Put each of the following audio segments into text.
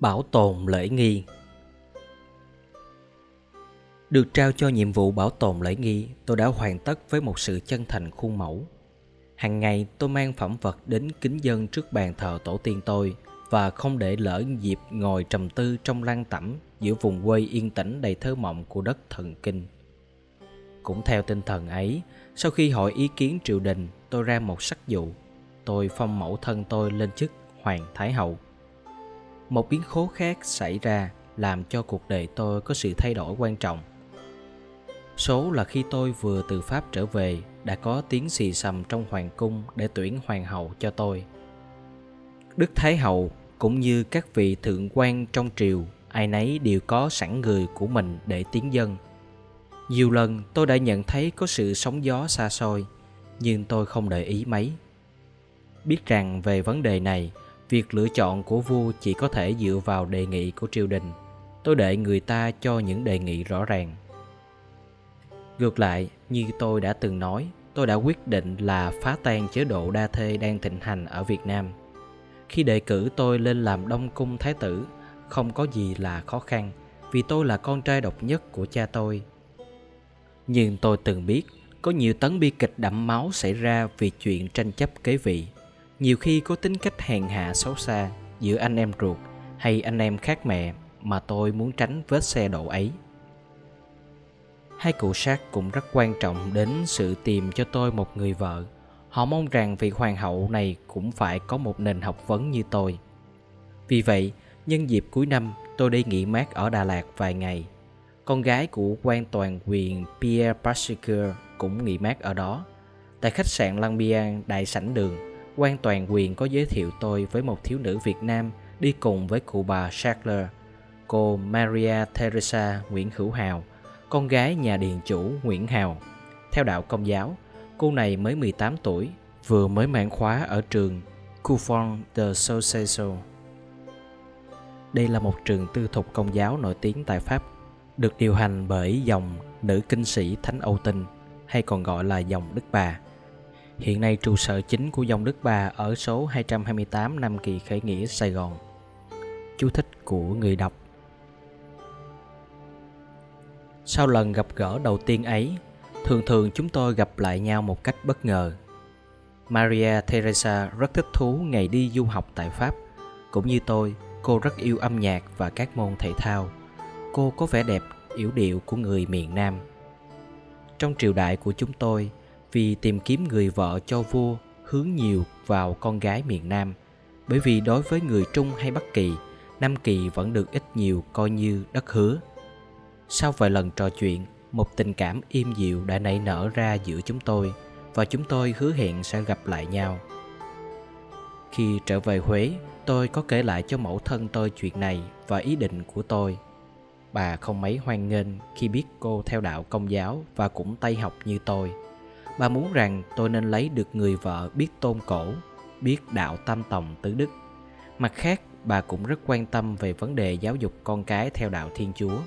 Bảo tồn lễ nghi Được trao cho nhiệm vụ bảo tồn lễ nghi, tôi đã hoàn tất với một sự chân thành khuôn mẫu. Hàng ngày tôi mang phẩm vật đến kính dân trước bàn thờ tổ tiên tôi và không để lỡ dịp ngồi trầm tư trong lăng tẩm giữa vùng quê yên tĩnh đầy thơ mộng của đất thần kinh. Cũng theo tinh thần ấy, sau khi hỏi ý kiến triều đình, tôi ra một sắc dụ. Tôi phong mẫu thân tôi lên chức Hoàng Thái Hậu một biến cố khác xảy ra làm cho cuộc đời tôi có sự thay đổi quan trọng. Số là khi tôi vừa từ pháp trở về đã có tiếng xì xầm trong hoàng cung để tuyển hoàng hậu cho tôi. Đức thái hậu cũng như các vị thượng quan trong triều, ai nấy đều có sẵn người của mình để tiến dân. Nhiều lần tôi đã nhận thấy có sự sóng gió xa xôi, nhưng tôi không để ý mấy. Biết rằng về vấn đề này việc lựa chọn của vua chỉ có thể dựa vào đề nghị của triều đình. Tôi để người ta cho những đề nghị rõ ràng. Ngược lại, như tôi đã từng nói, tôi đã quyết định là phá tan chế độ đa thê đang thịnh hành ở việt nam. Khi đề cử tôi lên làm đông cung thái tử, không có gì là khó khăn, vì tôi là con trai độc nhất của cha tôi. Nhưng tôi từng biết, có nhiều tấn bi kịch đẫm máu xảy ra vì chuyện tranh chấp kế vị nhiều khi có tính cách hèn hạ xấu xa giữa anh em ruột hay anh em khác mẹ mà tôi muốn tránh vết xe đổ ấy. Hai cụ sát cũng rất quan trọng đến sự tìm cho tôi một người vợ. Họ mong rằng vị hoàng hậu này cũng phải có một nền học vấn như tôi. Vì vậy, nhân dịp cuối năm, tôi đi nghỉ mát ở đà lạt vài ngày. Con gái của quan toàn quyền pierre Pachiker cũng nghỉ mát ở đó. Tại khách sạn Lang Biang, đại sảnh đường quan toàn quyền có giới thiệu tôi với một thiếu nữ Việt Nam đi cùng với cụ bà Shackler, cô Maria Teresa Nguyễn Hữu Hào, con gái nhà điền chủ Nguyễn Hào. Theo đạo công giáo, cô này mới 18 tuổi, vừa mới mãn khóa ở trường Couvent de Soceso. Đây là một trường tư thục công giáo nổi tiếng tại Pháp, được điều hành bởi dòng nữ kinh sĩ Thánh Âu Tinh, hay còn gọi là dòng Đức Bà Hiện nay trụ sở chính của dòng Đức Bà ở số 228 Nam Kỳ Khởi Nghĩa, Sài Gòn. Chú thích của người đọc Sau lần gặp gỡ đầu tiên ấy, thường thường chúng tôi gặp lại nhau một cách bất ngờ. Maria Teresa rất thích thú ngày đi du học tại Pháp. Cũng như tôi, cô rất yêu âm nhạc và các môn thể thao. Cô có vẻ đẹp, yểu điệu của người miền Nam. Trong triều đại của chúng tôi, vì tìm kiếm người vợ cho vua hướng nhiều vào con gái miền Nam. Bởi vì đối với người Trung hay Bắc Kỳ, Nam Kỳ vẫn được ít nhiều coi như đất hứa. Sau vài lần trò chuyện, một tình cảm im dịu đã nảy nở ra giữa chúng tôi và chúng tôi hứa hẹn sẽ gặp lại nhau. Khi trở về Huế, tôi có kể lại cho mẫu thân tôi chuyện này và ý định của tôi. Bà không mấy hoan nghênh khi biết cô theo đạo công giáo và cũng tây học như tôi bà muốn rằng tôi nên lấy được người vợ biết tôn cổ, biết đạo tam tòng tứ đức. Mặt khác, bà cũng rất quan tâm về vấn đề giáo dục con cái theo đạo thiên chúa.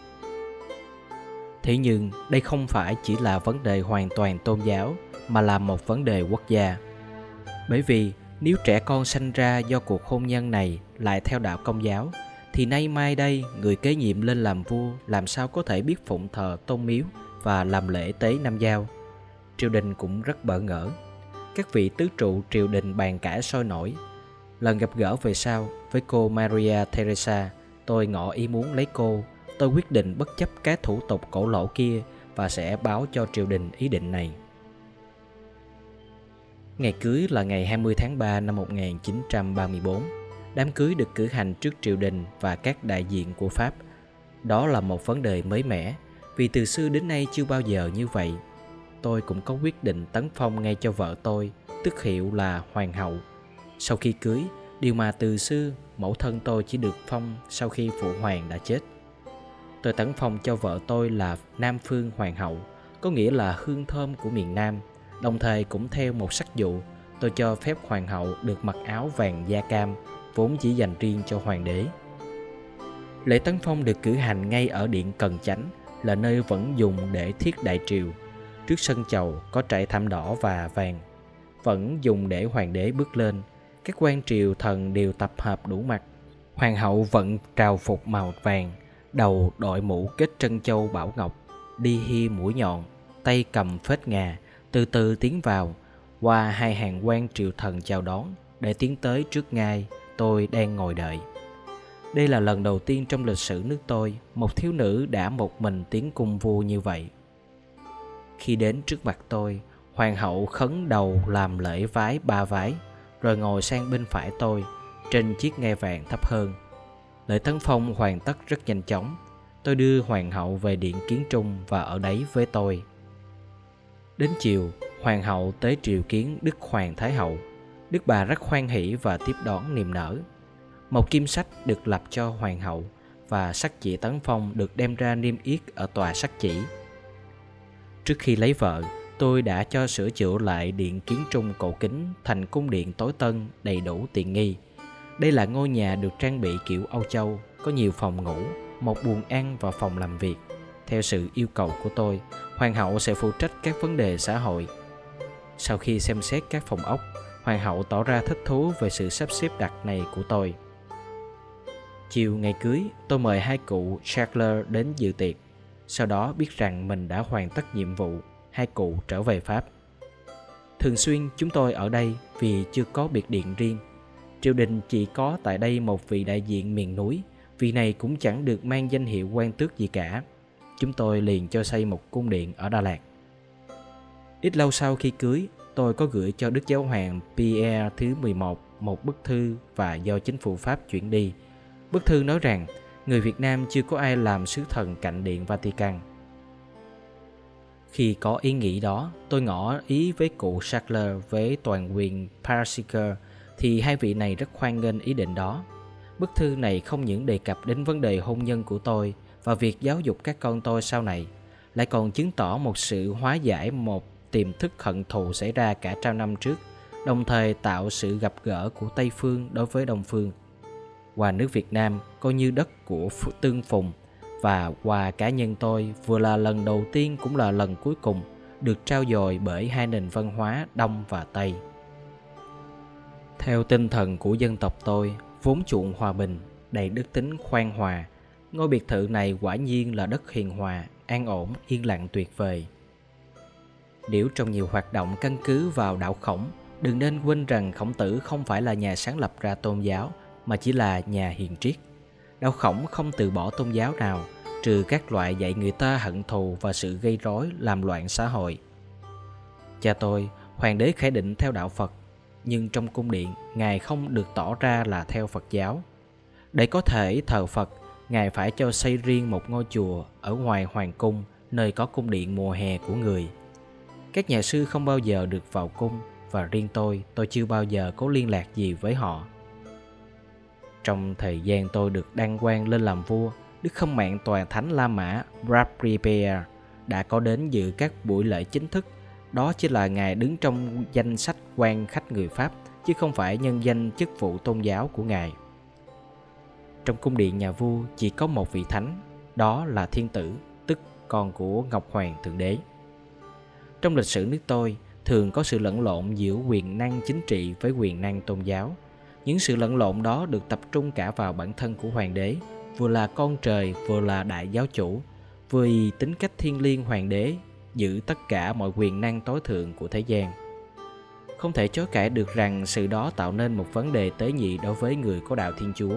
Thế nhưng, đây không phải chỉ là vấn đề hoàn toàn tôn giáo, mà là một vấn đề quốc gia. Bởi vì, nếu trẻ con sanh ra do cuộc hôn nhân này lại theo đạo công giáo, thì nay mai đây người kế nhiệm lên làm vua làm sao có thể biết phụng thờ tôn miếu và làm lễ tế năm giao? Triều đình cũng rất bỡ ngỡ. Các vị tứ trụ triều đình bàn cãi sôi nổi. Lần gặp gỡ về sau với cô Maria Teresa, tôi ngỏ ý muốn lấy cô. Tôi quyết định bất chấp các thủ tục cổ lỗ kia và sẽ báo cho triều đình ý định này. Ngày cưới là ngày 20 tháng 3 năm 1934. Đám cưới được cử hành trước triều đình và các đại diện của Pháp. Đó là một vấn đề mới mẻ, vì từ xưa đến nay chưa bao giờ như vậy tôi cũng có quyết định tấn phong ngay cho vợ tôi, tức hiệu là hoàng hậu. Sau khi cưới, điều mà từ xưa mẫu thân tôi chỉ được phong sau khi phụ hoàng đã chết. Tôi tấn phong cho vợ tôi là Nam Phương Hoàng hậu, có nghĩa là hương thơm của miền Nam. Đồng thời cũng theo một sắc dụ, tôi cho phép hoàng hậu được mặc áo vàng da cam, vốn chỉ dành riêng cho hoàng đế. Lễ tấn phong được cử hành ngay ở điện Cần Chánh, là nơi vẫn dùng để thiết đại triều trước sân chầu có trại thảm đỏ và vàng vẫn dùng để hoàng đế bước lên các quan triều thần đều tập hợp đủ mặt Hoàng hậu vẫn trào phục màu vàng, đầu đội mũ kết trân châu bảo ngọc, đi hi mũi nhọn, tay cầm phết ngà, từ từ tiến vào, qua hai hàng quan triều thần chào đón để tiến tới trước ngai tôi đang ngồi đợi. Đây là lần đầu tiên trong lịch sử nước tôi một thiếu nữ đã một mình tiến cung vua như vậy. Khi đến trước mặt tôi, hoàng hậu khấn đầu làm lễ vái ba vái, rồi ngồi sang bên phải tôi trên chiếc ngai vàng thấp hơn. Lễ tấn phong hoàn tất rất nhanh chóng. Tôi đưa hoàng hậu về điện kiến trung và ở đấy với tôi. Đến chiều, hoàng hậu tới triều kiến Đức Hoàng Thái Hậu. Đức bà rất hoan hỷ và tiếp đón niềm nở. Một kim sách được lập cho hoàng hậu và sắc chỉ tấn phong được đem ra niêm yết ở tòa sắc chỉ. Trước khi lấy vợ, tôi đã cho sửa chữa lại điện kiến trung cổ kính thành cung điện tối tân đầy đủ tiện nghi. Đây là ngôi nhà được trang bị kiểu Âu Châu, có nhiều phòng ngủ, một buồng ăn và phòng làm việc. Theo sự yêu cầu của tôi, hoàng hậu sẽ phụ trách các vấn đề xã hội. Sau khi xem xét các phòng ốc, hoàng hậu tỏ ra thích thú về sự sắp xếp đặt này của tôi. Chiều ngày cưới, tôi mời hai cụ Charles đến dự tiệc. Sau đó biết rằng mình đã hoàn tất nhiệm vụ, hai cụ trở về Pháp. Thường xuyên chúng tôi ở đây vì chưa có biệt điện riêng. Triều đình chỉ có tại đây một vị đại diện miền núi, vị này cũng chẳng được mang danh hiệu quan tước gì cả. Chúng tôi liền cho xây một cung điện ở Đà Lạt. Ít lâu sau khi cưới, tôi có gửi cho Đức Giáo hoàng Pierre thứ 11 một bức thư và do chính phủ Pháp chuyển đi – Bức thư nói rằng người Việt Nam chưa có ai làm sứ thần cạnh điện Vatican. Khi có ý nghĩ đó, tôi ngỏ ý với cụ Sackler với toàn quyền Parsiker thì hai vị này rất hoan nghênh ý định đó. Bức thư này không những đề cập đến vấn đề hôn nhân của tôi và việc giáo dục các con tôi sau này, lại còn chứng tỏ một sự hóa giải một tiềm thức hận thù xảy ra cả trăm năm trước, đồng thời tạo sự gặp gỡ của Tây Phương đối với Đông Phương qua nước Việt Nam coi như đất của Tương Phùng và qua cá nhân tôi vừa là lần đầu tiên cũng là lần cuối cùng được trao dồi bởi hai nền văn hóa Đông và Tây. Theo tinh thần của dân tộc tôi, vốn chuộng hòa bình, đầy đức tính khoan hòa, ngôi biệt thự này quả nhiên là đất hiền hòa, an ổn, yên lặng tuyệt vời. Điểu trong nhiều hoạt động căn cứ vào đạo khổng, đừng nên quên rằng khổng tử không phải là nhà sáng lập ra tôn giáo mà chỉ là nhà hiền triết. Đạo khổng không từ bỏ tôn giáo nào, trừ các loại dạy người ta hận thù và sự gây rối làm loạn xã hội. Cha tôi, hoàng đế khải định theo đạo Phật, nhưng trong cung điện, Ngài không được tỏ ra là theo Phật giáo. Để có thể thờ Phật, Ngài phải cho xây riêng một ngôi chùa ở ngoài hoàng cung, nơi có cung điện mùa hè của người. Các nhà sư không bao giờ được vào cung và riêng tôi, tôi chưa bao giờ có liên lạc gì với họ. Trong thời gian tôi được đăng quang lên làm vua, Đức không Mạng Toàn Thánh La Mã Brapriper đã có đến dự các buổi lễ chính thức. Đó chỉ là Ngài đứng trong danh sách quan khách người Pháp, chứ không phải nhân danh chức vụ tôn giáo của Ngài. Trong cung điện nhà vua chỉ có một vị thánh, đó là Thiên Tử, tức con của Ngọc Hoàng Thượng Đế. Trong lịch sử nước tôi, thường có sự lẫn lộn giữa quyền năng chính trị với quyền năng tôn giáo – những sự lẫn lộn đó được tập trung cả vào bản thân của hoàng đế, vừa là con trời, vừa là đại giáo chủ. Vì tính cách thiên liêng hoàng đế, giữ tất cả mọi quyền năng tối thượng của thế gian. Không thể chối cãi được rằng sự đó tạo nên một vấn đề tế nhị đối với người có đạo thiên chúa,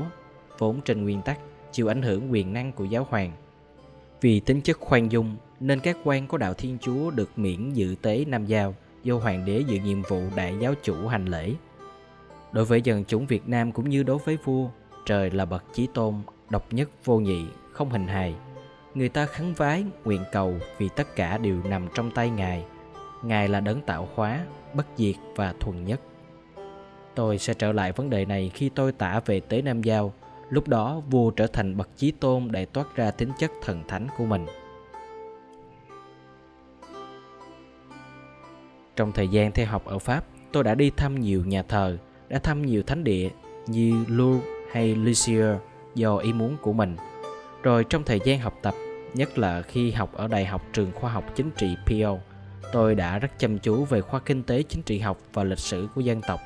vốn trên nguyên tắc chịu ảnh hưởng quyền năng của giáo hoàng. Vì tính chất khoan dung, nên các quan có đạo thiên chúa được miễn dự tế nam giao do hoàng đế dự nhiệm vụ đại giáo chủ hành lễ. Đối với dân chúng Việt Nam cũng như đối với vua, trời là bậc chí tôn, độc nhất vô nhị, không hình hài. Người ta khấn vái, nguyện cầu vì tất cả đều nằm trong tay Ngài. Ngài là đấng tạo hóa, bất diệt và thuần nhất. Tôi sẽ trở lại vấn đề này khi tôi tả về Tế Nam Giao. Lúc đó vua trở thành bậc chí tôn để toát ra tính chất thần thánh của mình. Trong thời gian theo học ở Pháp, tôi đã đi thăm nhiều nhà thờ, đã thăm nhiều thánh địa như Lourdes hay Lisieux do ý muốn của mình. Rồi trong thời gian học tập, nhất là khi học ở Đại học Trường Khoa học Chính trị Pio, tôi đã rất chăm chú về khoa kinh tế chính trị học và lịch sử của dân tộc.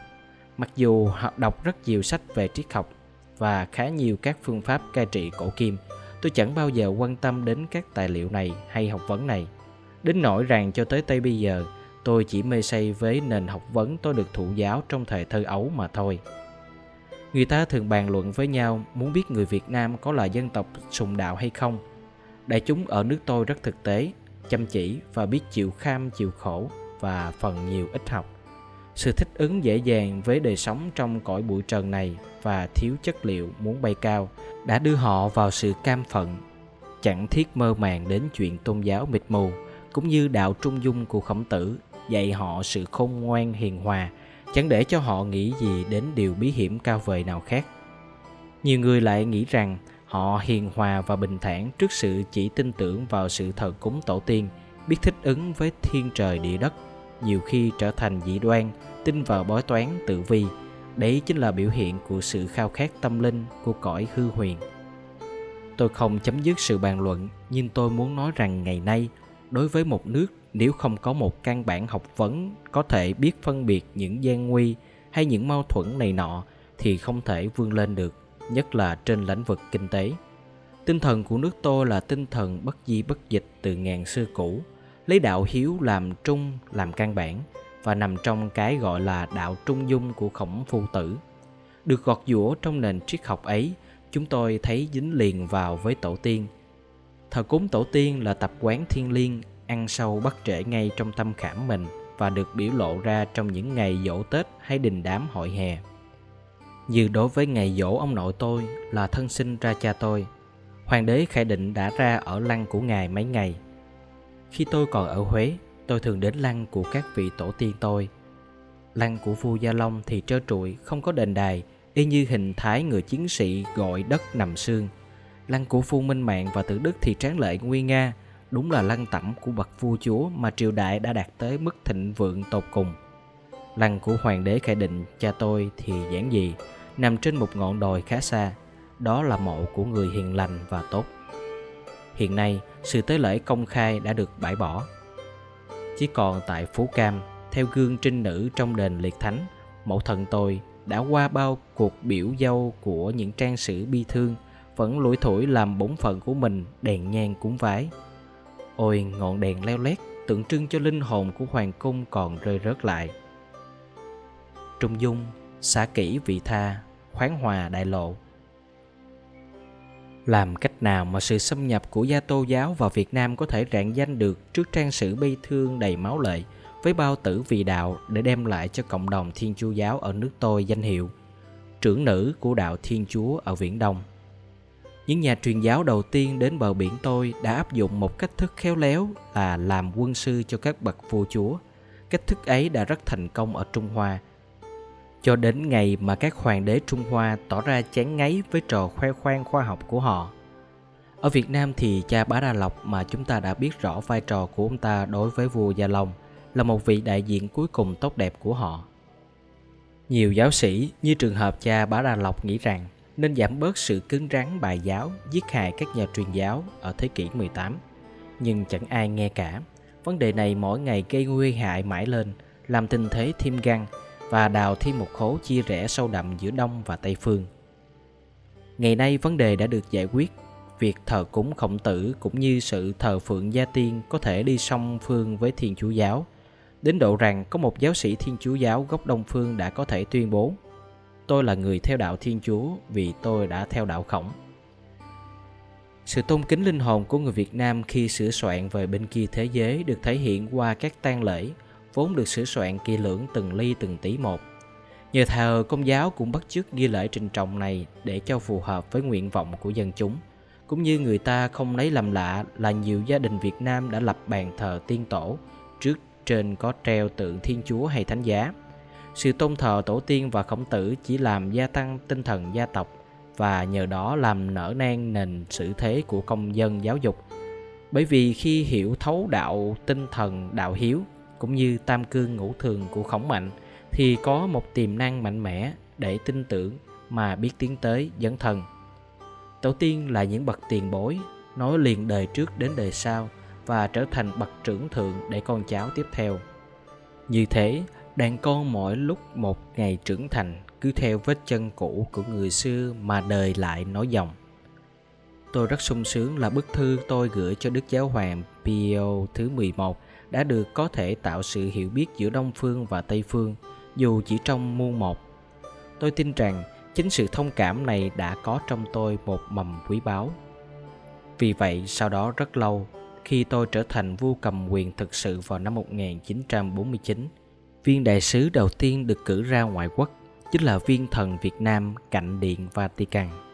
Mặc dù học đọc rất nhiều sách về triết học, và khá nhiều các phương pháp cai trị cổ kim, tôi chẳng bao giờ quan tâm đến các tài liệu này hay học vấn này. Đến nỗi rằng cho tới tây bây giờ, tôi chỉ mê say với nền học vấn tôi được thụ giáo trong thời thơ ấu mà thôi. Người ta thường bàn luận với nhau muốn biết người Việt Nam có là dân tộc sùng đạo hay không. Đại chúng ở nước tôi rất thực tế, chăm chỉ và biết chịu kham chịu khổ và phần nhiều ít học. Sự thích ứng dễ dàng với đời sống trong cõi bụi trần này và thiếu chất liệu muốn bay cao đã đưa họ vào sự cam phận, chẳng thiết mơ màng đến chuyện tôn giáo mịt mù, cũng như đạo trung dung của khổng tử dạy họ sự khôn ngoan hiền hòa, chẳng để cho họ nghĩ gì đến điều bí hiểm cao vời nào khác. Nhiều người lại nghĩ rằng họ hiền hòa và bình thản trước sự chỉ tin tưởng vào sự thờ cúng tổ tiên, biết thích ứng với thiên trời địa đất, nhiều khi trở thành dị đoan, tin vào bói toán tự vi. Đấy chính là biểu hiện của sự khao khát tâm linh của cõi hư huyền. Tôi không chấm dứt sự bàn luận, nhưng tôi muốn nói rằng ngày nay, đối với một nước nếu không có một căn bản học vấn, có thể biết phân biệt những gian nguy hay những mâu thuẫn này nọ thì không thể vươn lên được, nhất là trên lĩnh vực kinh tế. Tinh thần của nước tôi là tinh thần bất di bất dịch từ ngàn xưa cũ, lấy đạo hiếu làm trung, làm căn bản và nằm trong cái gọi là đạo trung dung của khổng phu tử. Được gọt giũa trong nền triết học ấy, chúng tôi thấy dính liền vào với tổ tiên. Thờ cúng tổ tiên là tập quán thiên liêng ăn sâu bắt trễ ngay trong tâm khảm mình và được biểu lộ ra trong những ngày dỗ Tết hay đình đám hội hè. Như đối với ngày dỗ ông nội tôi là thân sinh ra cha tôi, Hoàng đế Khải Định đã ra ở lăng của ngài mấy ngày. Khi tôi còn ở Huế, tôi thường đến lăng của các vị tổ tiên tôi. Lăng của vua Gia Long thì trơ trụi, không có đền đài, y như hình thái người chiến sĩ gọi đất nằm xương. Lăng của vua Minh Mạng và Tử Đức thì tráng lệ nguy nga, đúng là lăng tẩm của bậc vua chúa mà triều đại đã đạt tới mức thịnh vượng tột cùng. Lăng của hoàng đế Khải Định, cha tôi thì giản dị, nằm trên một ngọn đồi khá xa, đó là mộ của người hiền lành và tốt. Hiện nay, sự tế lễ công khai đã được bãi bỏ. Chỉ còn tại Phú Cam, theo gương trinh nữ trong đền liệt thánh, mẫu thần tôi đã qua bao cuộc biểu dâu của những trang sử bi thương, vẫn lủi thủi làm bổn phận của mình đèn nhang cúng vái Ôi ngọn đèn leo lét tượng trưng cho linh hồn của hoàng cung còn rơi rớt lại. Trung dung, xả kỹ vị tha, khoáng hòa đại lộ. Làm cách nào mà sự xâm nhập của gia tô giáo vào Việt Nam có thể rạng danh được trước trang sử bi thương đầy máu lệ với bao tử vì đạo để đem lại cho cộng đồng Thiên Chúa giáo ở nước tôi danh hiệu trưởng nữ của đạo Thiên Chúa ở Viễn Đông những nhà truyền giáo đầu tiên đến bờ biển tôi đã áp dụng một cách thức khéo léo là làm quân sư cho các bậc vua chúa. Cách thức ấy đã rất thành công ở trung hoa. Cho đến ngày mà các hoàng đế trung hoa tỏ ra chán ngấy với trò khoe khoang khoa học của họ. Ở việt nam thì cha bá đa lộc mà chúng ta đã biết rõ vai trò của ông ta đối với vua gia long là một vị đại diện cuối cùng tốt đẹp của họ. Nhiều giáo sĩ như trường hợp cha bá đa lộc nghĩ rằng nên giảm bớt sự cứng rắn bài giáo giết hại các nhà truyền giáo ở thế kỷ 18. Nhưng chẳng ai nghe cả. Vấn đề này mỗi ngày gây nguy hại mãi lên, làm tình thế thêm găng và đào thêm một khố chia rẽ sâu đậm giữa Đông và Tây Phương. Ngày nay vấn đề đã được giải quyết, việc thờ cúng khổng tử cũng như sự thờ phượng gia tiên có thể đi song phương với Thiên Chúa giáo, đến độ rằng có một giáo sĩ Thiên Chúa giáo gốc Đông Phương đã có thể tuyên bố tôi là người theo đạo Thiên Chúa vì tôi đã theo đạo khổng. Sự tôn kính linh hồn của người Việt Nam khi sửa soạn về bên kia thế giới được thể hiện qua các tang lễ, vốn được sửa soạn kỳ lưỡng từng ly từng tí một. Nhờ thờ công giáo cũng bắt chước ghi lễ trình trọng này để cho phù hợp với nguyện vọng của dân chúng. Cũng như người ta không lấy làm lạ là nhiều gia đình Việt Nam đã lập bàn thờ tiên tổ, trước trên có treo tượng Thiên Chúa hay Thánh Giá – sự tôn thờ tổ tiên và khổng tử chỉ làm gia tăng tinh thần gia tộc và nhờ đó làm nở nang nền sự thế của công dân giáo dục bởi vì khi hiểu thấu đạo tinh thần, đạo hiếu, cũng như tam cương ngũ thường của khổng mạnh, thì có một tiềm năng mạnh mẽ để tin tưởng mà biết tiến tới dẫn thần. tổ tiên là những bậc tiền bối nối liền đời trước đến đời sau và trở thành bậc trưởng thượng để con cháu tiếp theo như thế đàn con mỗi lúc một ngày trưởng thành cứ theo vết chân cũ của người xưa mà đời lại nói dòng. Tôi rất sung sướng là bức thư tôi gửi cho Đức Giáo hoàng Pio thứ 11 đã được có thể tạo sự hiểu biết giữa Đông Phương và Tây Phương, dù chỉ trong muôn một. Tôi tin rằng chính sự thông cảm này đã có trong tôi một mầm quý báu. Vì vậy, sau đó rất lâu, khi tôi trở thành vua cầm quyền thực sự vào năm 1949, viên đại sứ đầu tiên được cử ra ngoại quốc, chính là viên thần Việt Nam cạnh điện Vatican.